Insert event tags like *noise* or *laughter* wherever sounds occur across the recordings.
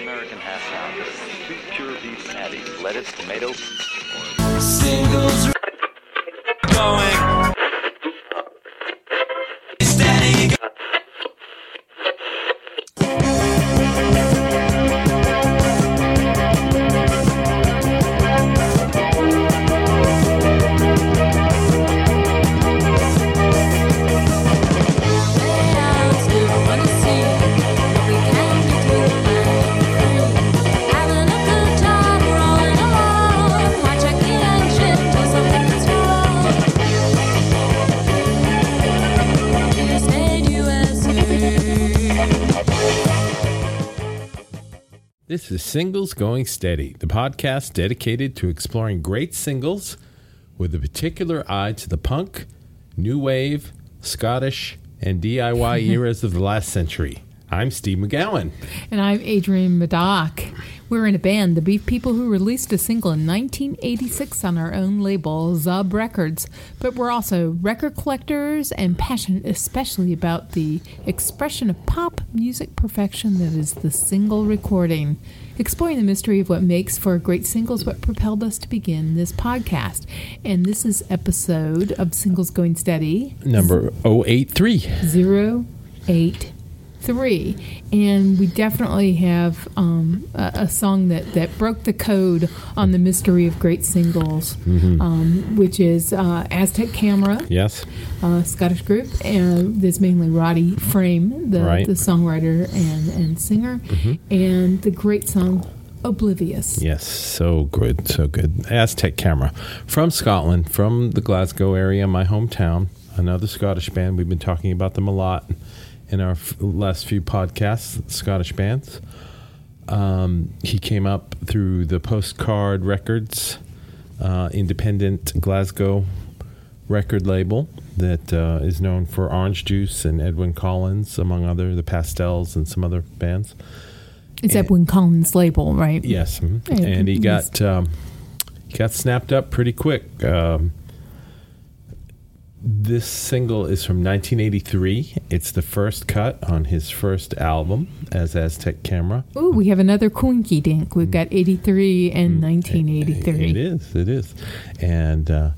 American half pound of two pure beef patties, lettuce, tomato. Singles This is Singles Going Steady, the podcast dedicated to exploring great singles with a particular eye to the punk, new wave, Scottish, and DIY *laughs* eras of the last century. I'm Steve McGowan. And I'm Adrienne Madoc. We're in a band, the Beef People, who released a single in 1986 on our own label, Zub Records. But we're also record collectors and passionate especially about the expression of pop music perfection that is the single recording. Exploring the mystery of what makes for a great singles, is what propelled us to begin this podcast. And this is episode of Singles Going Steady Number 083. zero eight three and we definitely have um, a, a song that, that broke the code on the mystery of great singles um, which is uh, aztec camera Yes? a scottish group and there's mainly roddy frame the, Right. the songwriter and, and singer and the great song oblivious Yes, so good, so good. Aztec Camera from Scotland, from the Glasgow area, my hometown. Another Scottish band. We've been talking about them a lot in our f- last few podcasts, Scottish bands. Um, he came up through the Postcard Records, uh, independent Glasgow record label that uh, is known for Orange Juice and Edwyn Collins, among other, the Pastels and some other bands. it's edwyn collins label right Yes, mhm. And he got um, he got snapped up pretty quick. Um, this single is from 1983. It's the first cut on his first album as Aztec Camera. Ooh, we have another quinky dink. We've got 83 and 1983. Mm. It is, it is, and uh,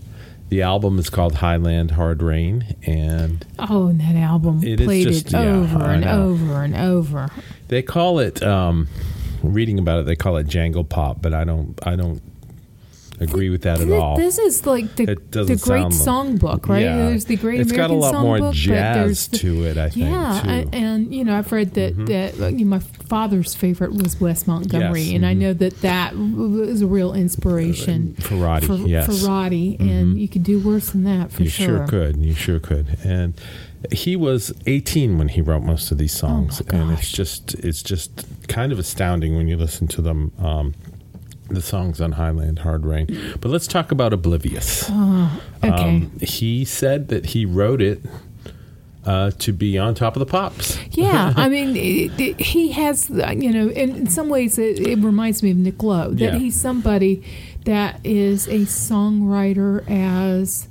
the album is called High Land Hard Rain, and Oh, and that album It played just- it yeah, over and over and over. they call it. Um, reading about it, they call it jangle pop, but I don't, I don't agree with that at all. This is like the, the great songbook, right? Yeah. There's the Great It's got a lot more Songbook, but jazz the- to it, I think, Yeah, too. I- and you know, I've read that that uh, you know, my father's favorite was Wes Montgomery, Yes, and I mhm. know that that was a real inspiration For Roddy, for, yes. Roddy, and you could do worse than that for sure. you sure. could. You sure could. And he was 18 when he wrote most of these songs, Oh and it's just it's just kind of astounding when you listen to them. Um, the songs on High Land Hard Rain. But let's talk about Oblivious. Oh, okay. Um, he said that he wrote it uh, to be on top of the pops. Yeah, *laughs* I mean, it, it- he has, you know, in, in some ways, it, it reminds me of Nick Lowe. That Yeah. he's somebody that is a songwriter as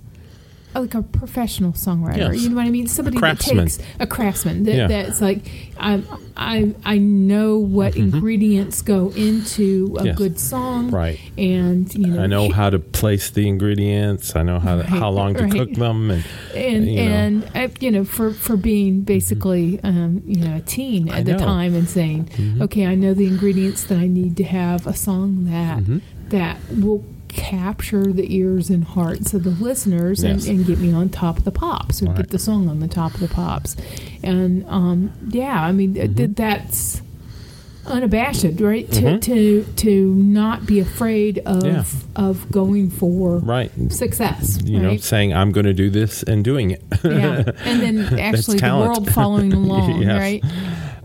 like a professional songwriter. Yes. You know what I mean? Somebody that takes a craftsman. That, Yeah. That's like I, I I know what ingredients go into a Mm-hmm. Yes. good song, Right. And you know, I know how to place the ingredients. I know how to, how long to right. cook them, and and you know. Mm-hmm. and uh, you know for for being basically um, you know a teen I at the know. Mm-hmm. time and saying okay I know the ingredients that I need to have a song that Mm-hmm. that will capture the ears and hearts of the listeners Yes. and, and get me on top of the pops or Right. get the song on the top of the pops and um, yeah I mean Mm-hmm. th- that's unabashed right to, Mhm. to to not be afraid of Yeah. of going for right. success You know, saying I'm going to do this and doing it. yeah, *laughs* and then actually the world following *laughs* along, Yes. right?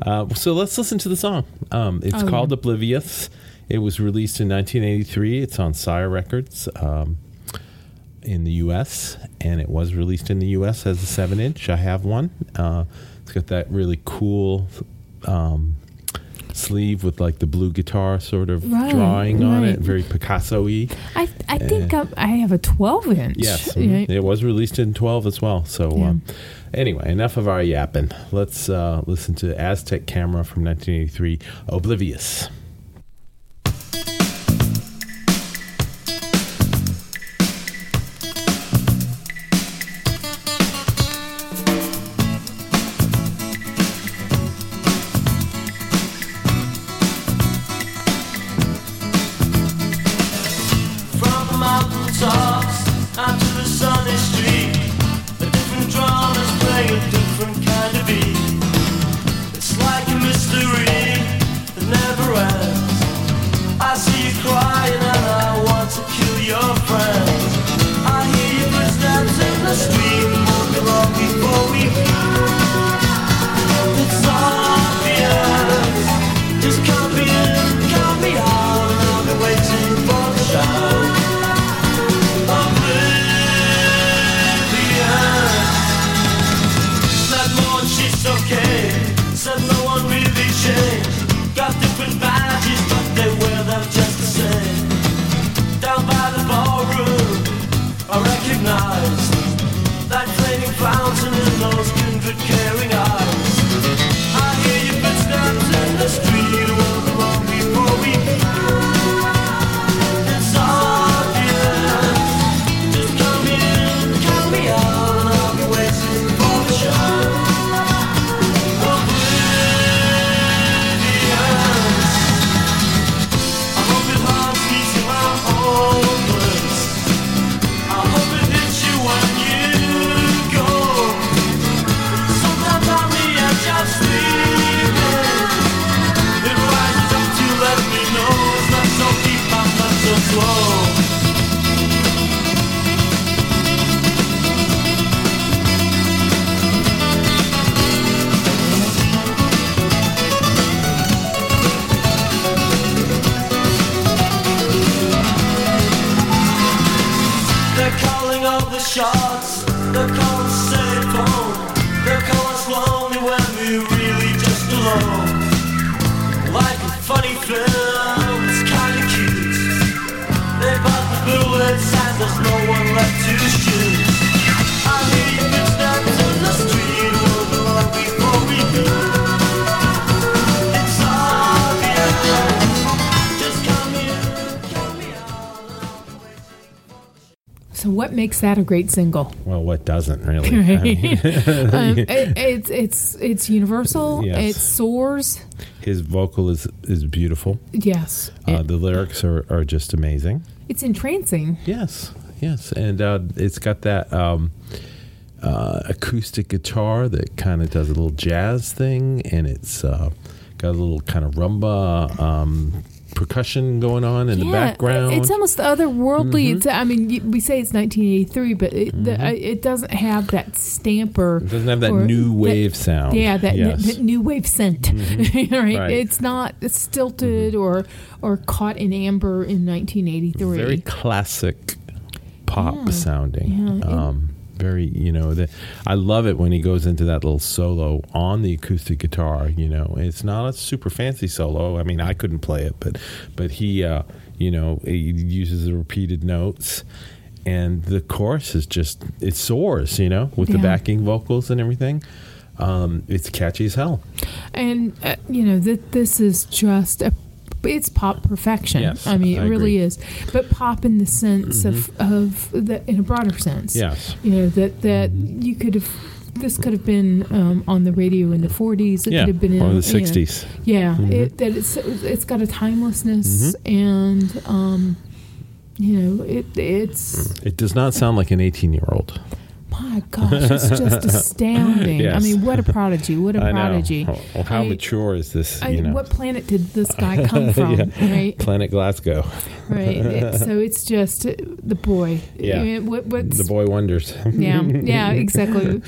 Uh, so let's listen to the song. Um, it's Oh, called yeah. Oblivious. It was released in 1983. It's on Sire Records um, in the U.S. and it was released in the U.S. as a seven-inch. I have one. Uh, it's got that really cool um, sleeve with like the blue guitar sort of Right, drawing on it, very Picasso-y. I I think I, I have a 12 inch. Yes, mhm. it was released in 12 as well. So, Yeah. um, anyway, enough of our yapping. Let's uh, listen to Aztec Camera from 1983, Oblivious. All the So what makes that a great single? Well, what doesn't really? *laughs* I mean, *laughs* um, it, it's it's it's universal. Yes. It soars. his vocal is, is beautiful. Yes, Uh, the lyrics are, are just amazing. it's entrancing. Yes, yes, and uh, it's got that um, uh, acoustic guitar that kind of does a little jazz thing, and it's uh, got a little kind of rumba um, percussion going on in the background. It's almost otherworldly. Mm-hmm. It's I mean we say it's 1983, but it, the, uh, it doesn't have that stamper. it doesn't have that new wave sound. Yeah, that, yes. Mm-hmm. that new wave scent. *laughs* right? Right. It's not stilted or or caught in amber in 1983. very classic pop Yeah, sounding. yeah. Um, very, you know, the, I love it when he goes into that little solo on the acoustic guitar. You know, it's not a super fancy solo. I mean, I couldn't play it, but but he, uh, you know, he uses the repeated notes. And the chorus is just it soars, you know, with the backing vocals and everything. Um, it's catchy as hell. And uh, you know that this is just a it's pop perfection. Yes, I mean, it I really agree. Mm-hmm. is. But pop in the sense of of the in a broader sense. Yes. You know that that you could have. This could have been um, on the radio in the 40s. It Yeah, could have been in or the you know, 60s. Yeah, Mm-hmm. it, that it's it's got a timelessness and um, you know it it's It does not sound like an 18 year old. My gosh, it's just *laughs* astounding. I mean, what a prodigy! What a I know. prodigy! Oh, How I- mature is this? I, you know, What planet did this guy *laughs* come from? Yeah. Right, Planet Glasgow. right. It- *laughs* so it's just uh, the boy. Yeah. I mean, what, The boy wonders. yeah, yeah, exactly.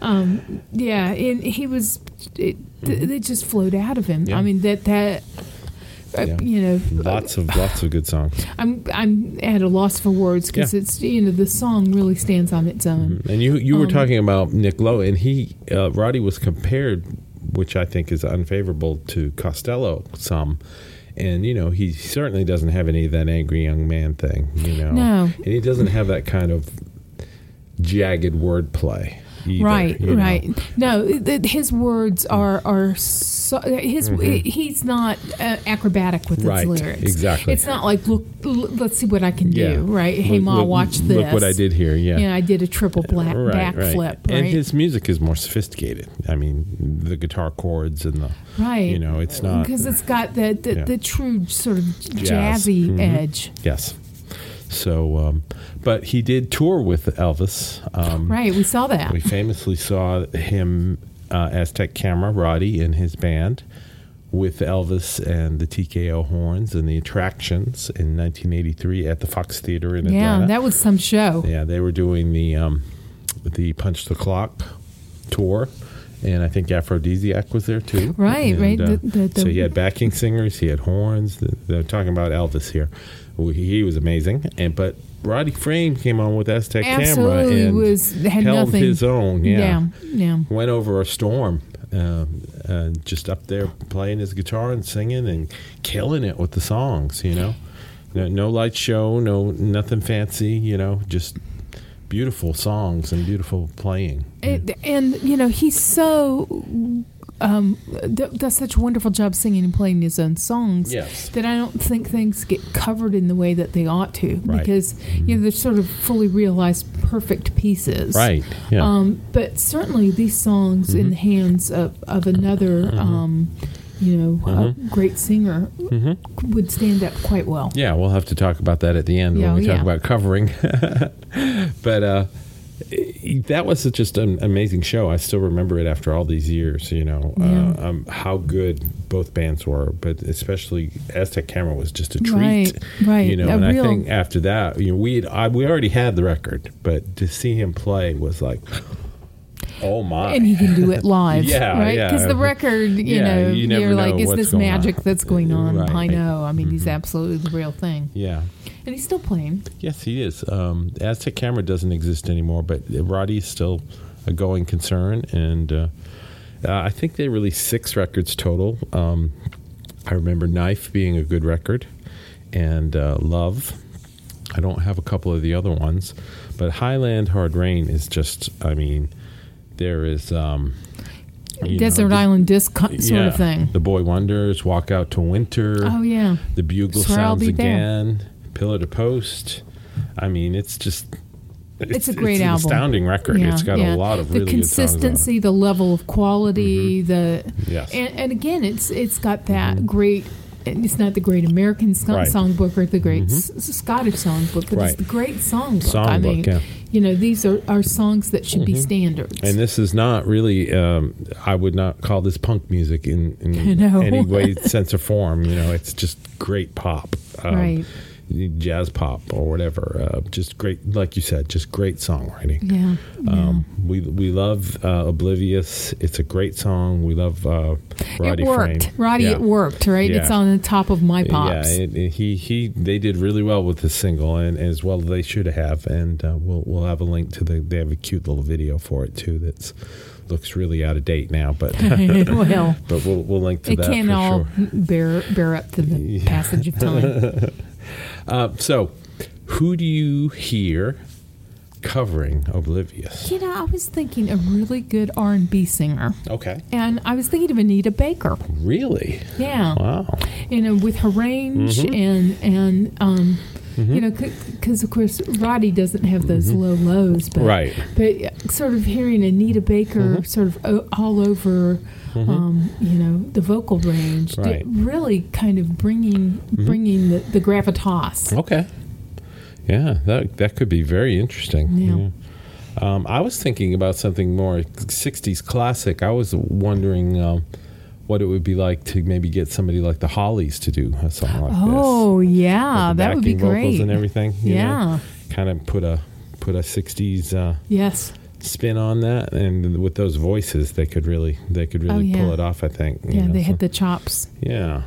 Um, yeah, and he was. It, it just flowed out of him. Yeah. I mean that that. Uh, Yeah. You know, lots of lots of good songs. I'm I'm at a loss for words because Yeah. it's you know the song really stands on its own. And you you were Um, talking about Nick Lowe, and he uh, Roddy was compared which I think is unfavorable to Costello some. And you know he certainly doesn't have any of that angry young man thing, you know. No. and he doesn't have that kind of jagged wordplay. Either, right, you know. right. No, th- his words are are so, his. He's not uh, acrobatic with his Mm-hmm. Right, lyrics. exactly. It's not like look. l- let's see what I can do. Right. Hey, Look- ma, look- watch this. Look what I did here. Yeah. Yeah, I did a triple black right, backflip. Right. And his music is more sophisticated. I mean, the guitar chords and the right. You know, it's not because it's got the the, Yeah. the true sort of Jazz. jazzy Mhm. edge. yes. So, um, but he did tour with Elvis. Um, Right. We saw that. We famously saw him, uh, Aztec Camera, Roddy, and his band with Elvis and the TKO horns and the attractions in 1983 at the Fox Theater in yeah, Atlanta. Yeah, that was some show. Yeah, they were doing the um, the Punch the Clock tour, and I think Afrodiziak was there too. Right, And, right. uh, The- the- the- so he had backing singers, he had horns. They're talking about Elvis here. He was amazing, and but Roddy Frame came on with Aztec Camera and was had held nothing. his own. Yeah, yeah, yeah. went over a storm. Um, and just up there playing his guitar and singing and killing it with the songs, you know. No, no light show, no nothing fancy, you know, just beautiful songs and beautiful playing. It, and you know he's so um, d- does such a wonderful job singing and playing his own songs Yes. that I don't think things get covered in the way that they ought to Right. because you know they're sort of fully realized perfect pieces. Right. Yeah. Mm-hmm. Um, but certainly these songs in the hands of, of another, um, you know, a great singer would stand up quite well. Mm-hmm. Yeah, we'll have to talk about that at the end Yeah, when we talk yeah. about covering. *laughs* but uh, that was just an amazing show. I still remember it after all these years. You know Yeah. uh, um, how good both bands were, but especially Aztec Camera was just a treat. Right, right. You know, A and real- I think after that, you know, we I, we already had the record, but to see him play was like, oh my! And he can do it *laughs* live, Yeah, right? yeah. Because the record, you Yeah, know, you you're like, is this going on." magic that's going on? Right. Mm-hmm. I know. I mean, he's absolutely the real thing, yeah. and he's still playing. Yes, he is. Um, Aztec Camera doesn't exist anymore, but Roddy is still a going concern, and uh, uh, I think they released six records total. Um, I remember Knife being a good record, and uh, Love. I don't have a couple of the other ones, but High Land Hard Rain is just. I mean, there is. Um, you know, Desert Island disc co- sort yeah, of thing. The Boy Wonders, Walk Out to Winter. Oh yeah, The bugle Swear sounds be there. again. Pillar to post. I mean, it's just. It's a great an album. astounding record. Yeah, it's got yeah. a lot of the really good songs on it. Mm-hmm. consistency, the level of quality, the Yes. Mm-hmm. and, and again, it's it's got that great. It's not the great American Right. Mm-hmm. songbook or the great s- s- Scottish songbook, but Right. it's the great songbook. Songbook, I mean, yeah. you know, these are, are songs that should be standards. And this is not really. Um, I would not call this punk music in, in *laughs* No. any way, sense, or form. You know, it's just great pop, um, Right. Jazz pop or whatever. Uh, just great, like you said, just great songwriting. yeah, Um, we we love uh, Oblivious. It's a great song. We love uh, Roddy it worked, Frame. Roddy. Yeah. It worked, right? It's on the top of my pops. Yeah, it, it- he he they did really well with the single, and as well they should have. And uh, we'll we'll have a link to the. They have a cute little video for it too. That's looks really out of date now, but *laughs* well, *laughs* but we'll we'll link to it that can't for all sure. bear bear up to the passage of time. *laughs* Uh, so, who do you hear covering Oblivious? You know, I was thinking a really good R and B singer, Okay, and I was thinking of Anita Baker. really? Yeah, Wow. you know, with her range Mm-hmm. and and um, you know, because of course Roddy doesn't have those low lows, but Mm-hmm. Right. Mm-hmm. But sort of hearing Anita Baker sort of o- all over. Um, you know the vocal range, Right. Mm-hmm. really kind of bringing bringing the, the gravitas. Okay. Yeah, that that could be very interesting. Yeah. Um, I was thinking about something more '60s classic. I was wondering um, what it would be like to maybe get somebody like the Hollies to do a song like Oh this. Oh yeah, that would be backing vocals great. and everything. you know? Yeah. kind of put a put a '60s uh, Yes. Spin on that, and with those voices, they could really they could really Oh, yeah. pull it off. I think. Yeah, know, they so- had the chops. yeah.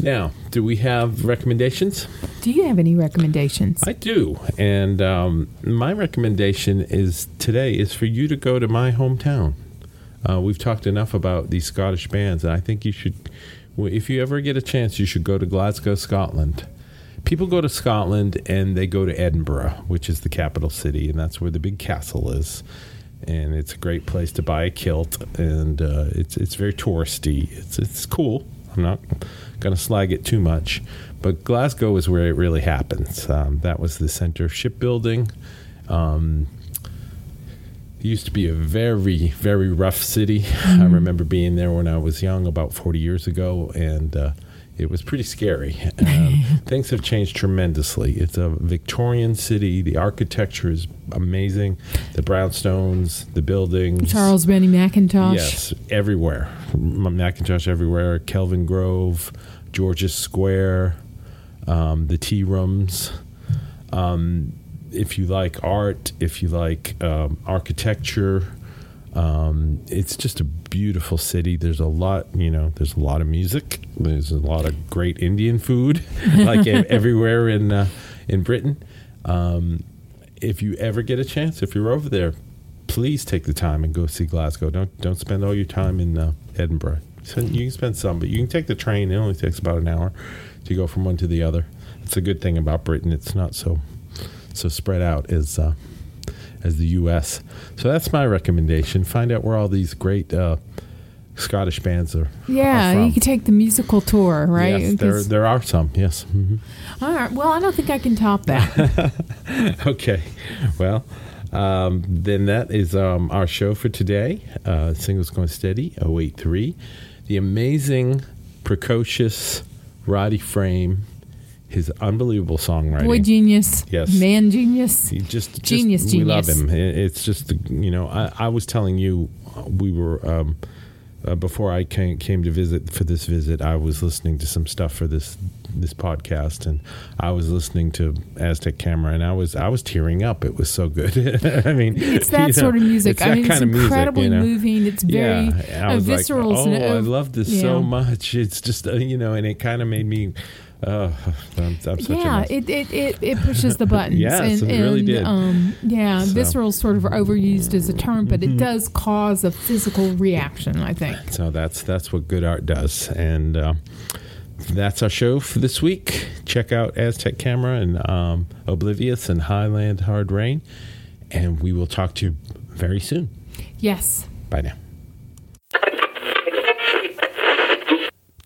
Now, do we have recommendations? Do you have any recommendations? I do, and um, my recommendation is today is for you to go to my hometown Uh, we've talked enough about these Scottish bands, and I think you should, if you ever get a chance, you should go to Glasgow, Scotland. People go to Scotland and they go to Edinburgh, which is the capital city, and that's where the big castle is. And it's a great place to buy a kilt, and uh, it's it's very touristy. It's it's cool. I'm not going to slag it too much, but Glasgow is where it really happens. Um, that was the center of shipbuilding. Um, it used to be a very, very rough city. *laughs* I remember being there when I was young, about 40 years ago, and uh, it was pretty scary. *laughs* Um, things have changed tremendously. It's a Victorian city. The architecture is amazing. The brownstones, the buildings. Charles Rennie Mackintosh. Yes, everywhere. M- Mackintosh everywhere. Kelvingrove, George's Square, um, the tea rooms. Um, if you like art, if you like um, architecture, um, it's just a beautiful city. There's a lot, you know, there's a lot of music. There's a lot of great Indian food, *laughs* like everywhere in uh, in Britain. Um, if you ever get a chance, if you're over there, please take the time and go see Glasgow. Don't don't spend all your time in uh, Edinburgh. Spend- You can spend some, but you can take the train. It only takes about an hour to go from one to the other. It's a good thing about Britain. It's not so so spread out as uh, as the U.S. So that's my recommendation. Find out where all these great uh, Scottish bands are. Yeah, are you can take the musical tour, right? Yes, there there are some. Yes. hmm all right. Well, I don't think I can top that. *laughs* okay. Well, um, then that is um, our show for today. Uh, Singles Going Steady, 083. The amazing, precocious Roddy Frame, his unbelievable songwriting. Boy genius. Yes. Man genius. He just, just Genius, We love him. It's just the you know. I, I was telling you, uh, we were um, uh, before I came, came to visit for this visit. I was listening to some stuff for this this podcast, and I was listening to Aztec Camera, and I was I was tearing up. It was so good. *laughs* I mean, It's that you know, sort of music. I mean, it's kind of music, incredibly you know? moving. It's very yeah, I uh, was like, oh, I love this so much. It's just uh, you know, and it kind of made me. Uh, *laughs* I'm, I'm such a yeah, it, it, it, it pushes the buttons. *laughs* Yes, and, it really and, did. Um, yeah, So- Mm-hmm. visceral is sort of overused as a term, but it does cause a physical reaction. I think. So that's that's what good art does, and uh, that's our show for this week. Check out Aztec Camera and um, Oblivious and High Land Hard Rain, and we will talk to you very soon. Yes. Bye now.